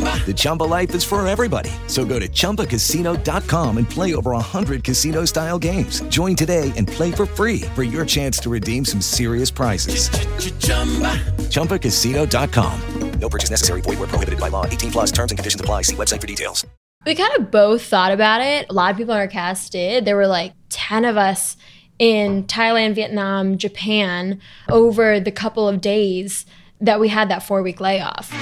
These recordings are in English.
The Chumba life is for everybody. So go to ChumbaCasino.com and play over 100 casino style games. Join today and play for free for your chance to redeem some serious prizes. ChumbaCasino.com. No purchase necessary. Void where prohibited by law. 18 plus terms and conditions apply. See website for details. We kind of both thought about it. A lot of people on our cast did. There were like 10 of us in Thailand, Vietnam, Japan over the couple of days that we had that four week layoff.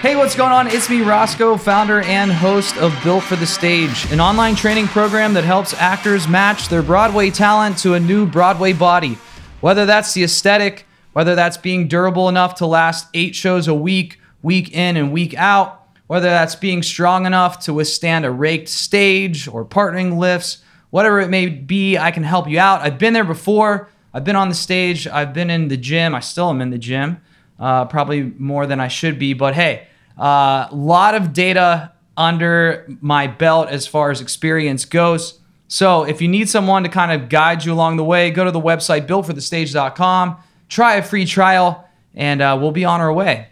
Hey, what's going on? It's me, Roscoe, founder and host of Built for the Stage, an online training program that helps actors match their Broadway talent to a new Broadway body. Whether that's the aesthetic, whether that's being durable enough to last eight shows a week, week in and week out, whether that's being strong enough to withstand a raked stage or partnering lifts, whatever it may be, I can help you out. I've been there before. I've been on the stage. I've been in the gym. I still am in the gym, uh, probably more than I should be. But hey, a uh, lot of data under my belt as far as experience goes. So if you need someone to kind of guide you along the way, go to the website builtforthestage.com, try a free trial, and uh, we'll be on our way.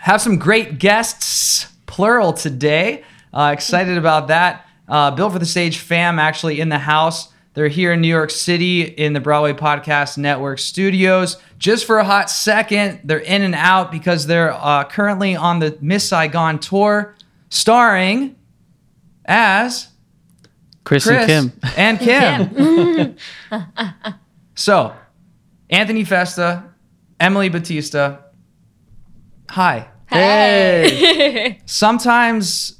Have some great guests, plural, today. Uh, excited about that. Uh, Built for the Stage fam actually in the house. They're here in New York City in the Broadway Podcast Network studios. Just for a hot second, they're in and out because they're uh, currently on the Miss Saigon tour, starring as Chris, Chris and Kim. and Kim. so, Anthony Festa, Emily Bautista. Hi. Hey. Sometimes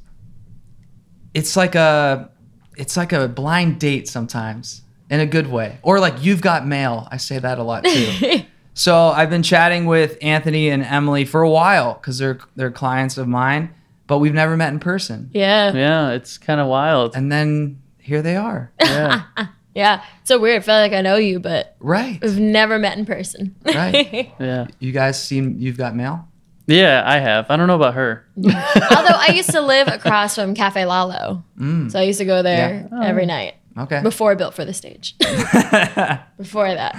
it's like a it's like a blind date sometimes in a good way. Or like you've got mail. I say that a lot too. so, I've been chatting with Anthony and Emily for a while cuz they're they're clients of mine, but we've never met in person. yeah. Yeah, it's kind of wild. And then here they are. Yeah. Yeah. It's so weird. I feel like I know you, but Right. we've never met in person. Right. yeah. You guys seen You've Got Mail? Yeah, I have. I don't know about her. Although I used to live across from Cafe Lalo. So I used to go there every night Okay. before I Built for the Stage. before that.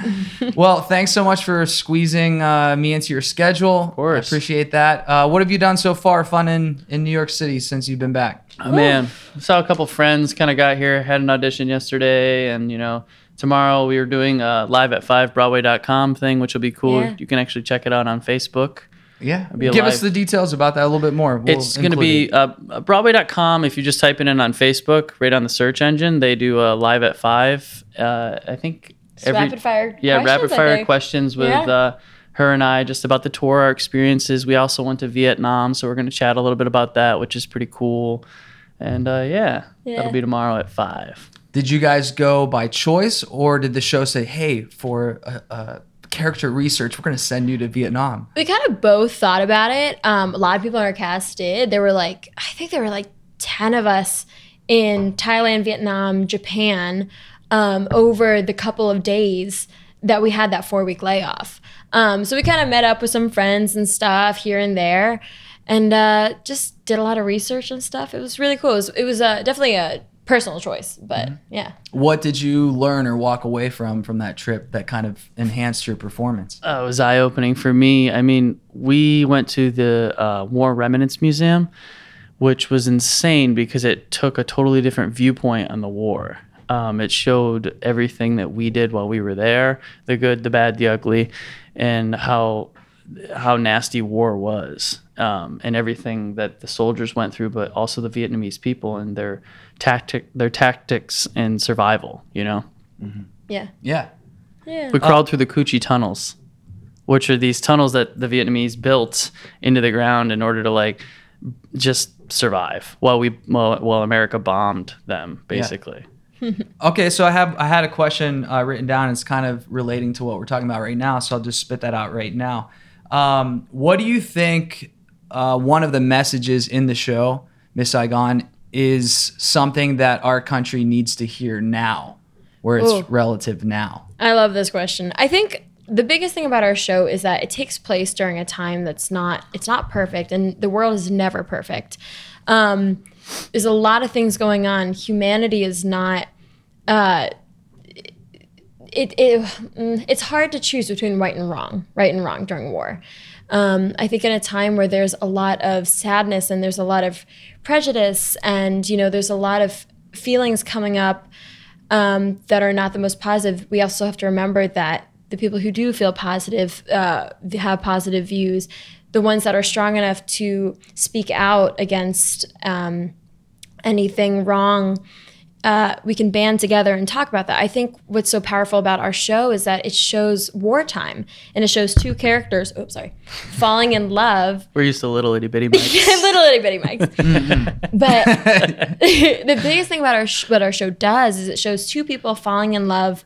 Well, thanks so much for squeezing uh, me into your schedule. Of course. I appreciate that. Uh, what have you done so far fun in, in New York City since you've been back? Oh, man, saw a couple friends. Kind of got here. Had an audition yesterday, and you know, tomorrow we were doing a live at five Broadway.com thing, which will be cool. Yeah. You can actually check it out on Facebook. Yeah. be a Give us the details about that a little bit more. We'll it's going to be it. uh, Broadway.com. If you just type it in on Facebook, right on the search engine, they do a live at five. Uh, I think rapid fire Yeah, questions, rapid fire questions with Yeah. uh, her and I just about the tour, our experiences. We also went to Vietnam, so we're going to chat a little bit about that, which is pretty cool. And uh, yeah, Yeah. that'll be tomorrow at five. Did you guys go by choice or did the show say, hey, for uh, uh, character research, we're going to send you to Vietnam? We kind of both thought about it. Um, a lot of people on our cast did. There were like, I think there were like 10 of us in Thailand, Vietnam, Japan um, over the couple of days that we had that four week layoff. Um, so we kind of met up with some friends and stuff here and there and uh, just did a lot of research and stuff. It was really cool. It was, it was uh, definitely a personal choice, but yeah. What did you learn or walk away from from that trip that kind of enhanced your performance? Uh, it was eye opening for me. I mean, we went to the uh, War Remnants Museum, which was insane because it took a totally different viewpoint on the war. Um, it showed everything that we did while we were there the good, the bad, the ugly, and how how nasty war was um, and everything that the soldiers went through, but also the Vietnamese people and their tactic, their tactics and survival. You know, Yeah. Yeah. Yeah. we crawled through the Cu Chi tunnels, which are these tunnels that the Vietnamese built into the ground in order to like just survive while we while, while America bombed them, basically. Okay, so I have I had a question uh, written down. It's kind of relating to what we're talking about right now, so I'll just spit that out right now. Um, what do you think? Uh, one of the messages in the show, Miss Saigon, is something that our country needs to hear now, where it's Ooh. relative now. I love this question. I think the biggest thing about our show is that it takes place during a time that's not it's not perfect and the world is never perfect. Um, there's a lot of things going on. Humanity is not uh, it, it mm, it's hard to choose between right and wrong, right and wrong during war. Um, I think in a time where there's a lot of sadness and there's a lot of prejudice and you know there's a lot of feelings coming up um, that are not the most positive. We also have to remember that the people who do feel positive, uh, have positive views, the ones that are strong enough to speak out against um, anything wrong, uh, we can band together and talk about that. I think what's so powerful about our show is that it shows wartime and it shows two characters, oops, sorry, falling in love We're used to little itty bitty mics. little itty bitty mics. but the biggest thing about our sh- what our show does is it shows two people falling in love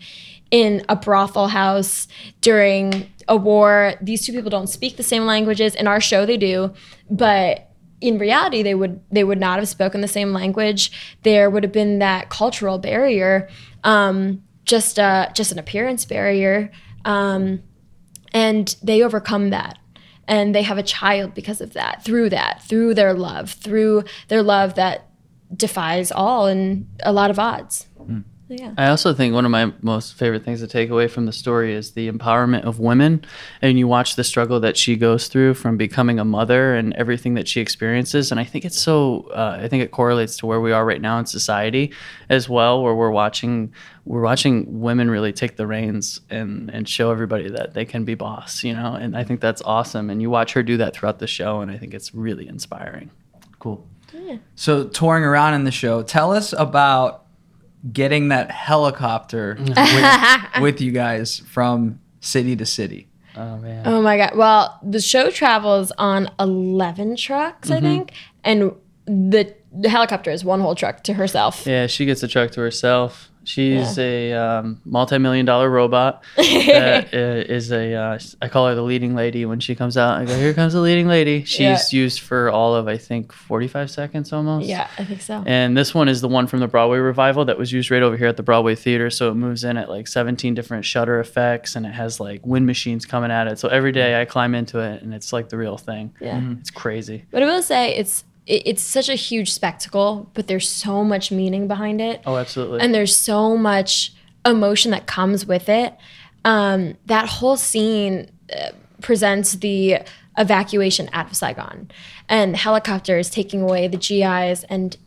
in a brothel house during a war. These two people don't speak the same languages. In our show, they do, but in reality, they would they would not have spoken the same language. There would have been that cultural barrier, um, just uh, just an appearance barrier. Um, and they overcome that and they have a child because of that through that through their love through their love that defies all and a lot of odds yeah I also think one of my most favorite things to take away from the story is the empowerment of women. And you watch the struggle that she goes through from becoming a mother and everything that she experiences. And I think it's so, uh, I think it correlates to where we are right now in society as well, where we're watching, we're watching women really take the reins and, and show everybody that they can be boss, you know? And I think that's awesome. And you watch her do that throughout the show. And I think it's really inspiring. Cool. So touring around in the show, tell us about getting that helicopter with, with you guys from city to city. Oh, man. oh my god well the show travels on 11 trucks i mm-hmm. think and the the helicopter is one whole truck to herself Yeah, she gets a truck to herself. She's a um, multi-million dollar robot that is a. Uh, I call her the leading lady when she comes out. I go, "Here comes the leading lady." She's Yeah. used for all of I think forty-five seconds almost. yeah i think so And this one is the one from the Broadway revival that was used right over here at the Broadway Theater. So it moves in at like 17 different shutter effects and it has like wind machines coming at it. So every day I climb into it and it's like the real thing. Yeah. Mhm. It's crazy. but i will say it's it, it's such a huge spectacle but there's so much meaning behind it Oh, absolutely. and there's so much emotion that comes with it. Um, that whole scene uh, presents the evacuation out of Saigon and helicopters taking away the GIs and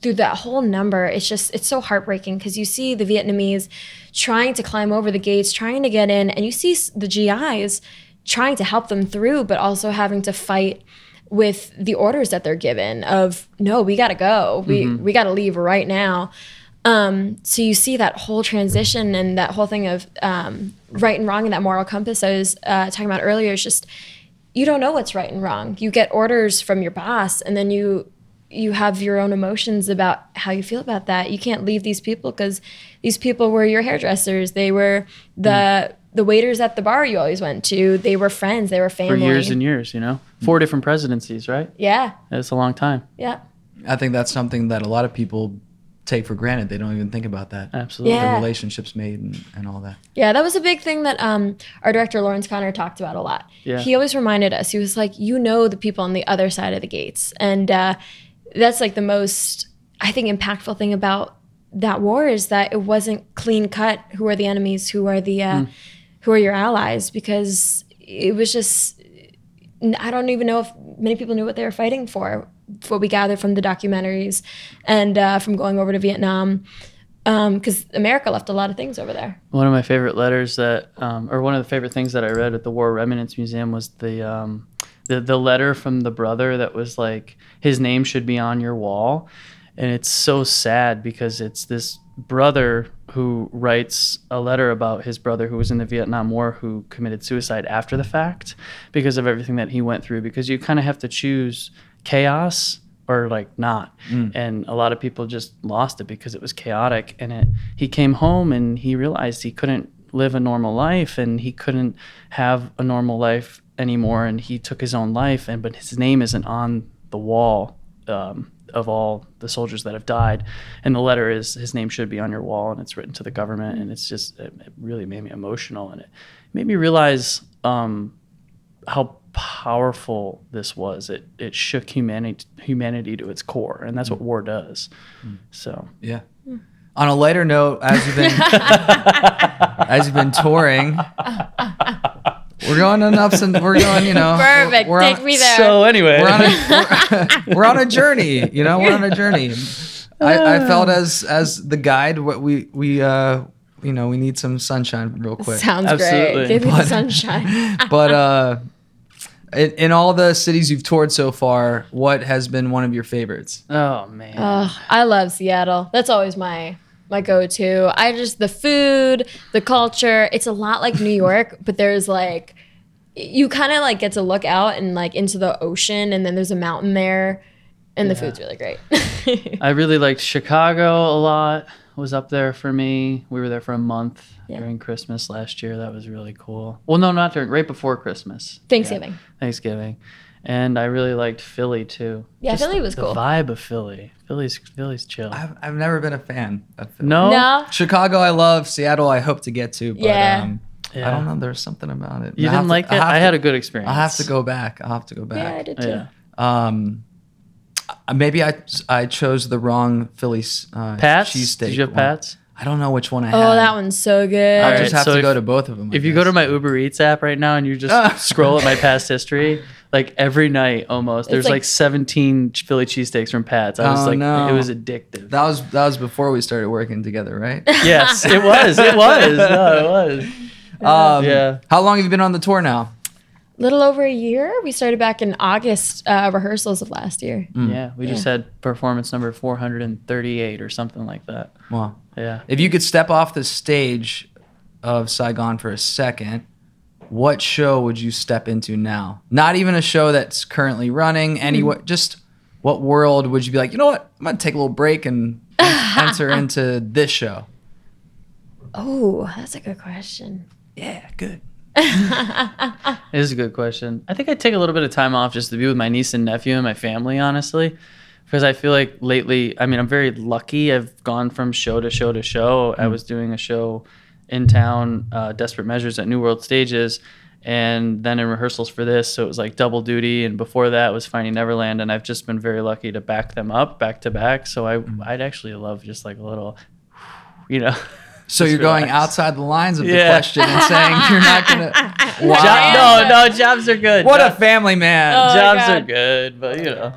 through that whole number it's just it's so heartbreaking because you see the Vietnamese trying to climb over the gates trying to get in and you see the GIs trying to help them through but also having to fight with the orders that they're given of no we got to go we we got to leave right now um, so you see that whole transition and that whole thing of um, right and wrong and that moral compass I was uh, talking about earlier is just you don't know what's right and wrong. You get orders from your boss, and then you you have your own emotions about how you feel about that. You can't leave these people because these people were your hairdressers. They were the the waiters at the bar you always went to. They were friends. They were family. For years and years, you know? Four different presidencies, right? yeah, It's a long time. yeah, I think that's something that a lot of people take for granted. They don't even think about that. Absolutely. Yeah. The relationships made and, and all that. Yeah, that was a big thing that um, our director Laurence Connor talked about a lot. Yeah. He always reminded us. He was like, "You know the people on the other side of the gates," and uh, that's like the most I think impactful thing about that war is that it wasn't clean cut. Who are the enemies? Who are the uh, who are your allies? Because it was just I don't even know if many people knew what they were fighting for. What we gathered from the documentaries and uh, from going over to Vietnam, because America left a lot of things over there. One of my favorite letters that, um, or one of the favorite things that I read at the War Remnants Museum was the, um, the the letter from the brother that was like his name should be on your wall, and it's so sad because it's this brother who writes a letter about his brother who was in the Vietnam War who committed suicide after the fact because of everything that he went through. Because you kind of have to choose chaos or like not and a lot of people just lost it because it was chaotic and it he came home and he realized he couldn't live a normal life and he couldn't have a normal life anymore and he took his own life and but his name isn't on the wall um, of all the soldiers that have died and the letter is his name should be on your wall and it's written to the government and it's just it, it really made me emotional and it made me realize um, how powerful this was. It it shook humanity humanity to its core, and that's what mm. war does. Mm. So Yeah. Mm. On a lighter note, as you've been as you've been touring, we're going on ups and we're going, you know, Perfect. We're, Take on, me there. so anyway, we're on a we're, we're on a journey. You know, we're on a journey. I, I felt as as the guide, what we we uh you know we need some sunshine real quick. Sounds Absolutely. great. Give me the sunshine. but uh, in, in all the cities you've toured so far, what has been one of your favorites? oh man, Ugh, I love Seattle. That's always my my go-to. I just the food, the culture. It's a lot like New York, but there's like you kind of like get to look out and like into the ocean, and then there's a mountain there, and the food's really great. I really liked Chicago a lot. Was up there for me. We were there for a month Yeah. during Christmas last year. That was really cool. Well, no, not during. Right before Christmas. Thanksgiving. Yeah, Thanksgiving, and I really liked Philly too. Yeah, Philly was the cool. vibe of Philly. Philly's Philly's chill. I've, I've never been a fan of Philly. no, No, Chicago, I love. Seattle, I hope to get to. But, Yeah. Um, I don't know. There's something about it. You I didn't to- like it? have I to- had a good experience. I have to go back. I'll have to go back. yeah, I back. did too. Yeah. Um, uh, maybe I I chose the wrong Philly uh, Pats? cheesesteak. Did you have one. Pats? I don't know which one I Oh, had. Oh, that one's so good. I'll All just have so to if- go to both of them. I If you go to my Uber Eats app right now and you just scroll at my past history, like every night almost, there's like- like, 17 ch- Philly cheesesteaks from Pat's. I was Oh, like, no. it was addictive. that was that was before we started working together, right? yes, it was. It was. No, it was. Um, Yeah. How long have you been on the tour now? little over a year. We started back in August uh, rehearsals of last year. Yeah, we just had performance number 438 or something like that. Wow. Yeah. if you could step off the stage of Saigon for a second, what show would you step into now? Not even a show that's currently running. Any what? Just what world would you be like? You know what? I'm gonna take a little break and enter into this show. Oh, that's a good question. Yeah, good. It is a good question. I think I'd take a little bit of time off just to be with my niece and nephew and my family, honestly. Because I feel like lately, I mean, I'm very lucky. I've gone from show to show to show. I was doing a show in town, uh, Desperate Measures at New World Stages, and then in rehearsals for this. So it was like double duty. And before that was Finding Neverland. And I've just been very lucky to back them up back to back. So I, I'd actually love just like a little, you know. So Just you're going outside the lines of the Yeah. question and saying you're not gonna. Wow. Job, no, no, jobs are good. What a family man. Oh, jobs are good, but you know.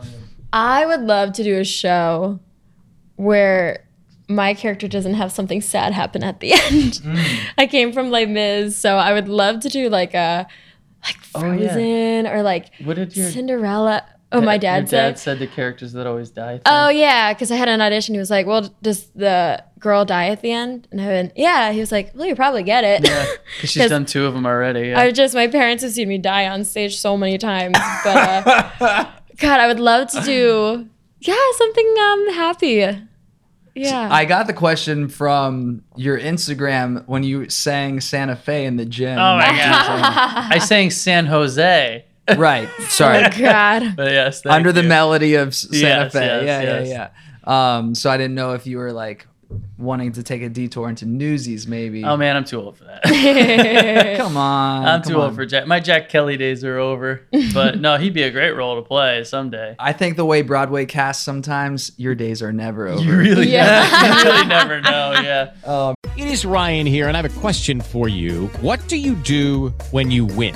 I would love to do a show where my character doesn't have something sad happen at the end. Mm. I came from Les Mis, so I would love to do like a like Oh, yeah. Frozen or like What did your Cinderella. Oh, my Your dad dad said. said the characters that always die. Oh yeah, because I had an audition. He was like, "Well, does the girl die at the end?" And I went, "Yeah." He was like, "Well, you probably get it." Yeah, because she's 'Cause done two of them already. Yeah. I just my parents have seen me die on stage so many times, but uh, God, I would love to do yeah something um happy. Yeah. I got the question from your Instagram when you sang Santa Fe in the gym. oh my god! I sang San Jose. Right. Sorry. oh Sorry. God. But yes, thank Under the melody of Santa Yes, Fe. yes, yeah, yes. yeah, yeah. Um, so I didn't know if you were like wanting to take a detour into Newsies, maybe. Oh man, I'm too old for that. come on. I'm come too on. old for Jack. My Jack Kelly days are over. But no, he'd be a great role to play someday. I think the way Broadway casts sometimes, your days are never over. You really, Yeah. you really never know. Yeah. It is Ryan here, and I have a question for you. What do you do when you win?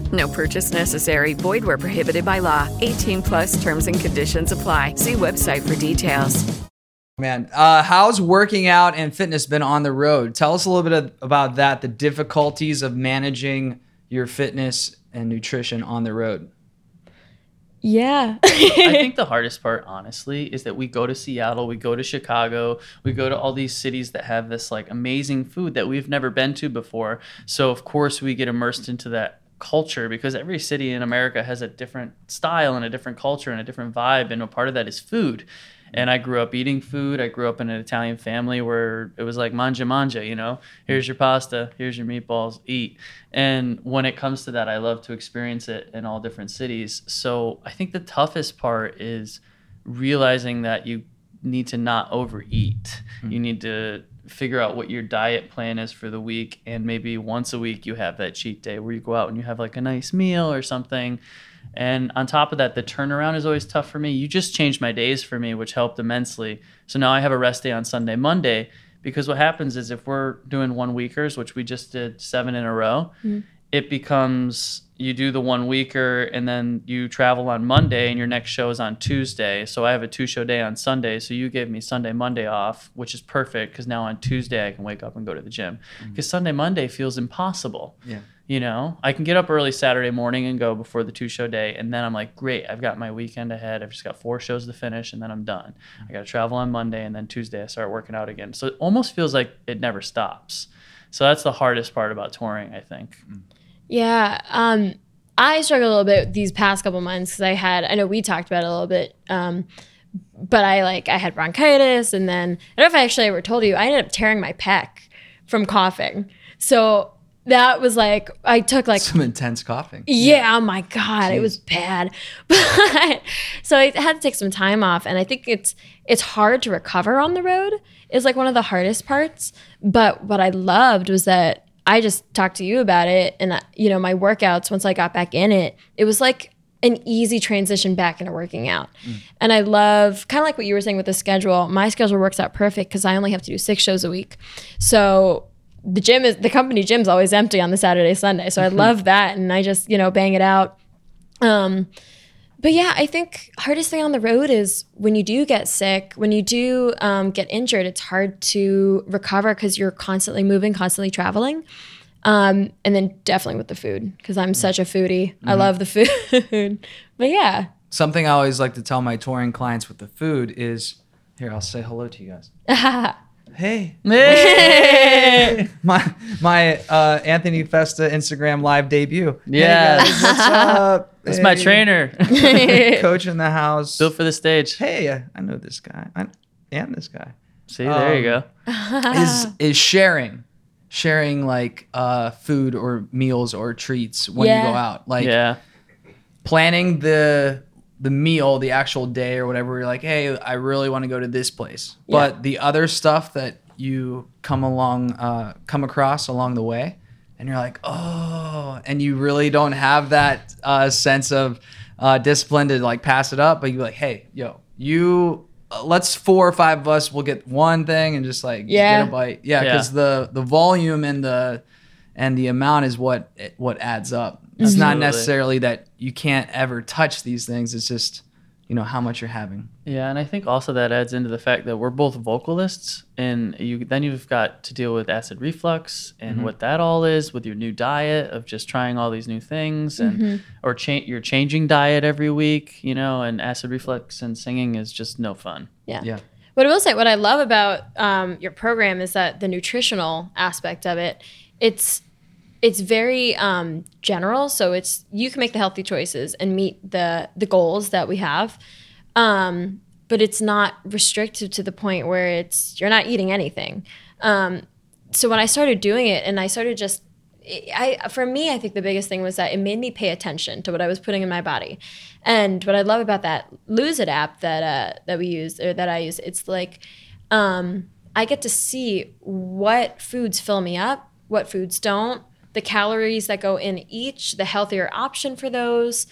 No purchase necessary. Void where prohibited by law. 18 plus terms and conditions apply. See website for details. Man, uh, how's working out and fitness been on the road? Tell us a little bit of, about that, the difficulties of managing your fitness and nutrition on the road. Yeah. I think the hardest part, honestly, is that we go to Seattle, we go to Chicago, we go to all these cities that have this like amazing food that we've never been to before. So of course we get immersed into that culture because every city in America has a different style and a different culture and a different vibe, and a part of that is food. And I grew up eating food. I grew up in an Italian family where it was like manja manja, you know, here's your pasta, here's your meatballs, eat. And when it comes to that, I love to experience it in all different cities. So I think the toughest part is realizing that you need to not overeat. You hmm. need to figure out what your diet plan is for the week and maybe once a week you have that cheat day where you go out and you have like a nice meal or something. And on top of that the turnaround is always tough for me. You just changed my days for me which helped immensely. So now i have a rest day on sunday monday because what happens is if we're doing one weekers which we just did seven in a row Mhm. it becomes you do the one weeker and then you travel on Monday and your next show is on Tuesday. So I have a two show day on Sunday. So you gave me Sunday, Monday off, which is perfect because now on Tuesday I can wake up and go to the gym. Mm-hmm. Because Sunday, Monday feels impossible. Yeah. You know, I can get up early Saturday morning and go before the two show day. And then I'm like, great, I've got my weekend ahead. I've just got four shows to finish and then I'm done. Mm-hmm. I got to travel on Monday and then Tuesday I start working out again. So it almost feels like it never stops. So that's the hardest part about touring, I think. Mm. Yeah. Um, I struggled a little bit these past couple months because I had, I know we talked about it a little bit, um, but I like, I had bronchitis and then, I don't know if I actually ever told you, I ended up tearing my pec from coughing. So that was like, I took like Some intense coughing. yeah, oh my god, it was bad. But so I had to take some time off and I think it's it's hard to recover on the road. Is like one of the hardest parts. But what I loved was that I just talked to you about it and uh, you know, my workouts once I got back in it, it was like an easy transition back into working out. And I love kind of like what you were saying with the schedule. My schedule works out perfect cuz I only have to do 6 shows a week. So the gym is the company gym's always empty on the Saturday Sunday. So I love that and I just, you know, bang it out. Um but yeah, I think hardest thing on the road is when you do get sick, when you do um, get injured, it's hard to recover because you're constantly moving, constantly traveling. Um, and then definitely with the food because I'm such a foodie. I Mhm. love the food. but yeah. Something I always like to tell my touring clients with the food is here, I'll say hello to you guys. Hey. Hey. my my uh, Anthony Festa Instagram live debut. Hey, Yeah. guys, what's up? That's my trainer. Coach in the house. Built for the stage. Hey, I, I know this guy. I and this guy. See, there you Um, go. is is sharing, sharing like uh, food or meals or treats when you go out. Like Yeah. planning the the meal, the actual day or whatever. You're like, hey, I really want to go to this place, Yeah. but the other stuff that you come along, uh, come across along the way, and you're like, oh, and you really don't have that uh, sense of uh, discipline to like pass it up, but you're like, hey, yo, you. uh, Let's four or five of us We'll get one thing and just like Yeah. get a bite. Yeah, Yeah. because the the volume and the and the amount is what what adds up. It's not necessarily that you can't ever touch these things. It's just you know how much you're having. Yeah, and I think also that adds into the fact that we're both vocalists, and you then you've got to deal with acid reflux and Mhm. what that all is with your new diet of just trying all these new things, and Mhm. or cha- you're changing diet every week, you know, and acid reflux and singing is just no fun. Yeah. Yeah. What I will say, what I love about um, your program is that the nutritional aspect of it, it's it's very um, general. So it's you can make the healthy choices and meet the the goals that we have, um, but it's not restrictive to the point where it's you're not eating anything. Um, so when I started doing it, and I started just I for me, I think the biggest thing was that it made me pay attention to what I was putting in my body, and what I love about that Lose It app that uh, that we use or that I use, it's like um, I get to see what foods fill me up, what foods don't, the calories that go in each, the healthier option for those,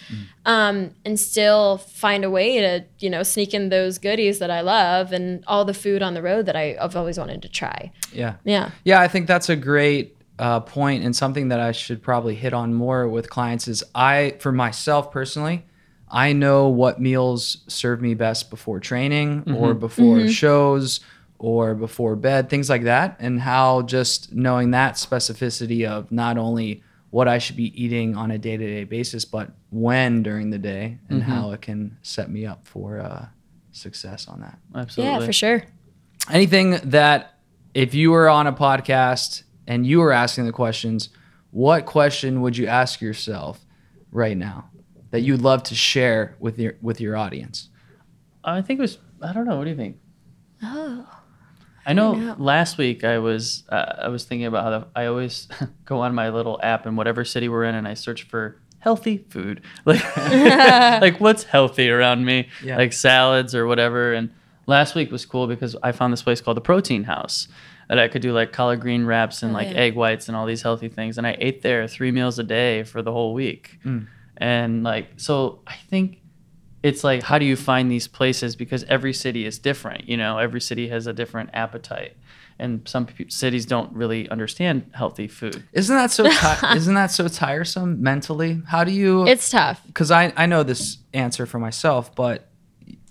um, and still find a way to you know sneak in those goodies that I love and all the food on the road that I, I've always wanted to try. Yeah. Yeah. Yeah, I think that's a great uh, point and something that I should probably hit on more with clients is I, for myself personally, I know what meals serve me best before training or Mhm. before Mhm. shows or before bed, things like that, and how just knowing that specificity of not only what I should be eating on a day to day basis, but when during the day and Mhm. how it can set me up for uh, success on that. Absolutely. Yeah, for sure. Anything that if you were on a podcast and you were asking the questions, what question would you ask yourself right now that you'd love to share with your with your audience? I think it was. I don't know. What do you think? Oh. I know, know. last week I was uh, I was thinking about how the, I always go on my little app in whatever city we're in and I search for healthy food like like what's healthy around me Yeah. like salads or whatever and last week was cool because I found this place called the Protein House that I could do like collard green wraps and Oh, like yeah. egg whites and all these healthy things and I ate there three meals a day for the whole week Mm. and like so I think it's like how do you find these places because every city is different you know every city has a different appetite and some pe- cities don't really understand healthy food Isn't that so ti- isn't that so tiresome mentally? How do you It's tough. Cuz I I know this answer for myself, but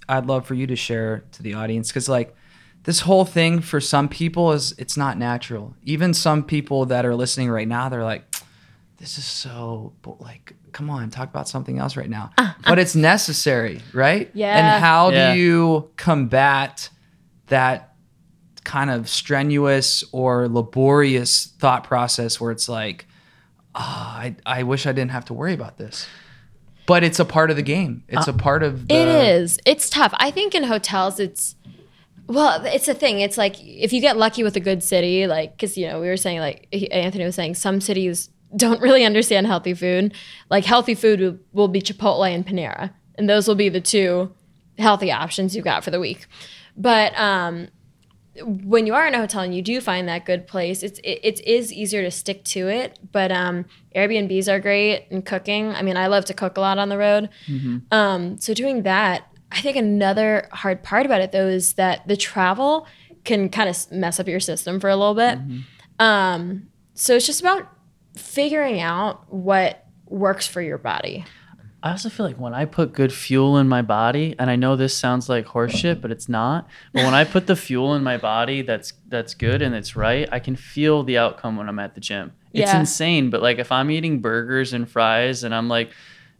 I'd love for you to share to the audience cuz like this whole thing for some people is it's not natural. Even some people that are listening right now they're like this is so bu- like come on talk about something else right now uh, uh. but it's necessary right Yeah. and how Yeah. do you combat that kind of strenuous or laborious thought process where it's like ah, I, I wish i didn't have to worry about this but it's a part of the game it's uh, a part of the It is. It's tough. I think in hotels, it's well, it's a thing. It's like if you get lucky with a good city, like because you know we were saying like Anthony was saying some cities don't really understand healthy food. Like healthy food will, will be Chipotle and Panera, and those will be the two healthy options you've got for the week. But um, when you are in a hotel and you do find that good place, it's it, it is easier to stick to it. But um, Airbnbs are great in cooking. I mean, I love to cook a lot on the road. Um, so doing that, I think another hard part about it though is that the travel can kind of mess up your system for a little bit. Um, so it's just about figuring out what works for your body. I also feel like when I put good fuel in my body, and I know this sounds like horseshit, but it's not. But when I put the fuel in my body that's that's good and it's right, I can feel the outcome when I'm at the gym. It's Yeah. insane. But like if I'm eating burgers and fries and I'm like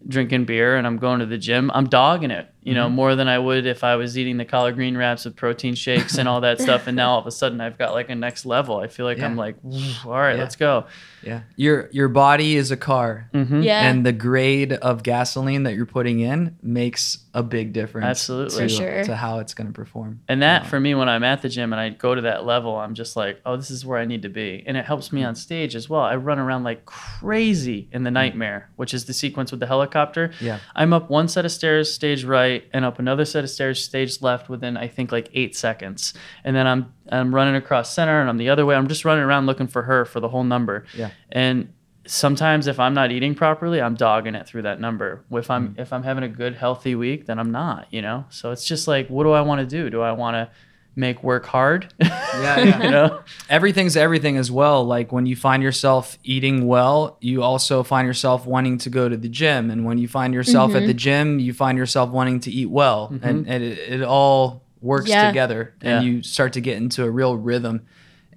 drinking beer and I'm going to the gym, I'm dogging it, you know, mm-hmm. more than I would if I was eating the collard green wraps with protein shakes and all that stuff. And now all of a sudden I've got like a next level. I feel like I'm like, all right, Yeah. let's go. yeah your your body is a car Mhm. Yeah. and the grade of gasoline that you're putting in makes a big difference Absolutely. to, sure. to how it's going to perform And that for me, when I'm at the gym and I go to that level, I'm just like, oh, this is where I need to be. And it helps me mm-hmm. on stage as well. I run around like crazy in the mm-hmm. nightmare, which is the sequence with the helicopter. Yeah. I'm up one set of stairs, stage right, and up another set of stairs, stage left within I think like eight seconds. And then I'm I'm running across center and I'm the other way. I'm just running around looking for her for the whole number. Yeah. And sometimes if I'm not eating properly, I'm dogging it through that number. If I'm mm. if I'm having a good healthy week, then I'm not, you know? So it's just like what do I want to do? Do I want to make work hard? Yeah, yeah. you know? everything's everything as well. Like when you find yourself eating well, you also find yourself wanting to go to the gym, and when you find yourself at the gym, you find yourself wanting to eat well, and, and it, it all works Yeah. together, and Yeah. you start to get into a real rhythm.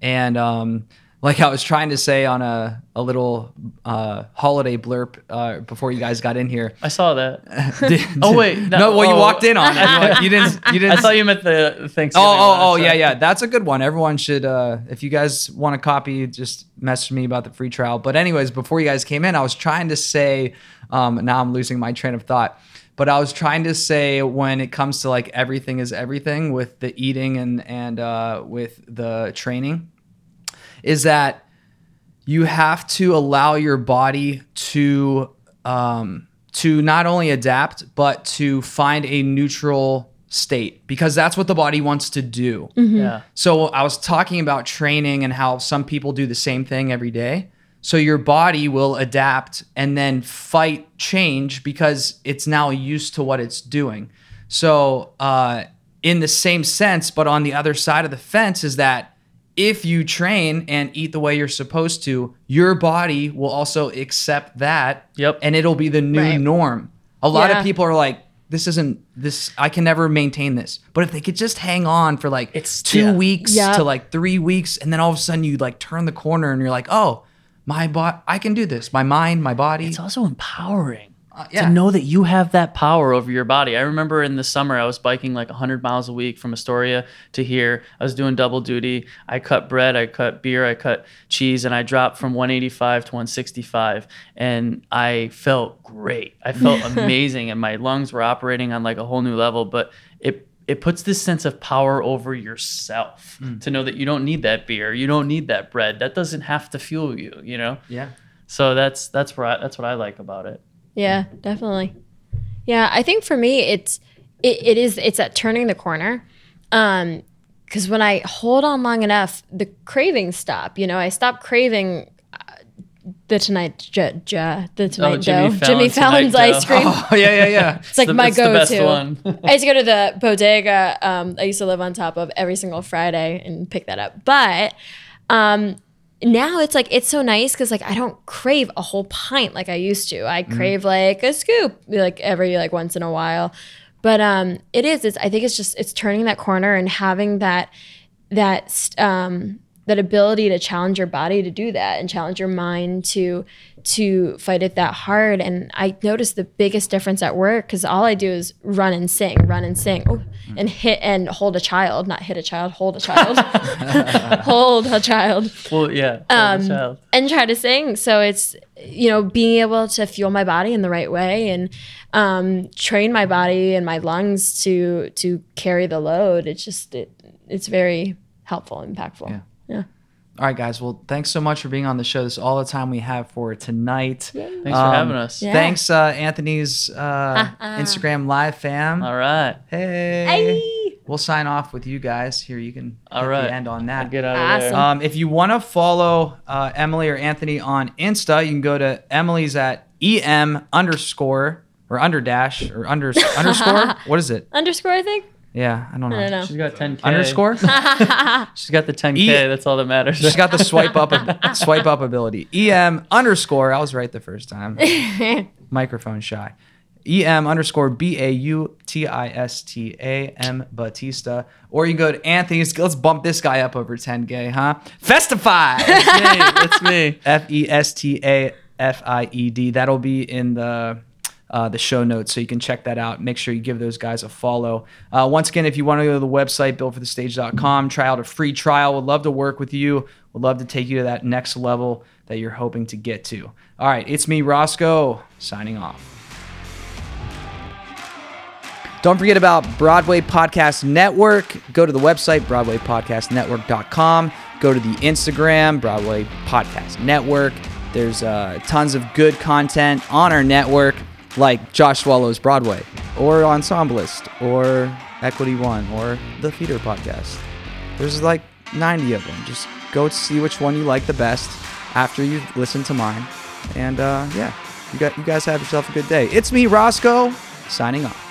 And um, like I was trying to say on a, a little uh, holiday blurb uh, before you guys got in here. I saw that. Did- oh wait, no, well you walked in on it. You didn't. You didn't. I thought you meant the Thanksgiving. Oh, sorry. yeah, yeah. That's a good one. Everyone should, uh, if you guys want a copy, just message me about the free trial. But, anyways, before you guys came in, I was trying to say, um, now I'm losing my train of thought. But I was trying to say when it comes to like everything is everything with the eating and and uh, with the training, is that you have to allow your body to um, to not only adapt but to find a neutral state because that's what the body wants to do. Yeah. So I was talking about training and how some people do the same thing every day. So your body will adapt and then fight change because it's now used to what it's doing. So uh, in the same sense, but on the other side of the fence is that if you train and eat the way you're supposed to, your body will also accept that. Yep. And it'll be the new Right. norm. A lot Yeah. of people are like, this isn't this I can never maintain this. But if they could just hang on for like It's- two yeah. weeks Yep. to like three weeks, and then all of a sudden you like turn the corner and you're like, oh, my body, I can do this. My mind, my body. It's also empowering. Uh, yeah. To know that you have that power over your body. I remember in the summer I was biking like 100 miles a week from Astoria to here. I was doing double duty. I cut bread, I cut beer, I cut cheese, and I dropped from 185 to 165. And I felt great. I felt amazing, and my lungs were operating on like a whole new level. But it it puts this sense of power over yourself to know that you don't need that beer, you don't need that bread. That doesn't have to fuel you. You know. yeah. So that's that's where I, that's what I like about it. Yeah, definitely. Yeah, I think for me, it's it, it is it's at turning the corner. Um, because when I hold on long enough, the cravings stop. You know, I stop craving uh, the tonight j- j- the tonight Oh, Jimmy dough, Fallon Jimmy Fallon's ice cream. Oh yeah, yeah, yeah. It's like the- my it's go-to. I used to go to the bodega. Um, I used to live on top of every single Friday and pick that up. But um, now it's like it's so nice because like I don't crave a whole pint like I used to. I crave like a scoop like every like once in a while. But um, it is. It's. I think it's just it's turning that corner and having that that um that ability to challenge your body to do that and challenge your mind to to fight it that hard and i noticed the biggest difference at work because all i do is run and sing run and sing oh, and hit and hold a child not hit a child hold a child hold a child Well, yeah. um, child. and try to sing. So it's you know being able to fuel my body in the right way and um, train my body and my lungs to to carry the load. It's just it, it's very helpful, impactful. Yeah. Yeah. All right, guys. Well, thanks so much for being on the show. This is all the time we have for tonight. Thanks for having us. Yeah. Thanks, uh, Anthony's uh, Instagram live fam. All right. Hey. We'll sign off with you guys. Here, you can All hit right. the end on that. Get out of Awesome. there. Um, if you want to follow uh, Emily or Anthony on Insta, you can go to Emily's at em underscore or under dash or under underscore. What is it? Underscore, I think. Yeah, I don't know. I don't know. She's got 10k. Underscore. She's got the 10k. E- That's all that matters. She's got the swipe up swipe up ability. Em underscore. I was right the first time. Microphone shy. Em underscore B A U T I S T A M Bautista. Or you can go to Anthony's. Let's bump this guy up over 10K, huh? Festafied. That's me. F E S T A F I E D. That'll be in the uh, the show notes, so you can check that out. Make sure you give those guys a follow. Uh, once again, if you want to go to the website, builtforthestage.com, try out a free trial. Would love to work with you. Would love to take you to that next level that you're hoping to get to. All right, it's me, Roscoe, signing off. Don't forget about Broadway Podcast Network. Go to the website, BroadwayPodcastNetwork.com. Go to the Instagram, Broadway Podcast Network. There's uh, tons of good content on our network, like Josh Swallow's Broadway, or Ensemblist, or Equity One, or the Feeder Podcast. There's like 90 of them. Just go see which one you like the best after you listen to mine. And uh, yeah, you, got, you guys have yourself a good day. It's me, Roscoe, signing off.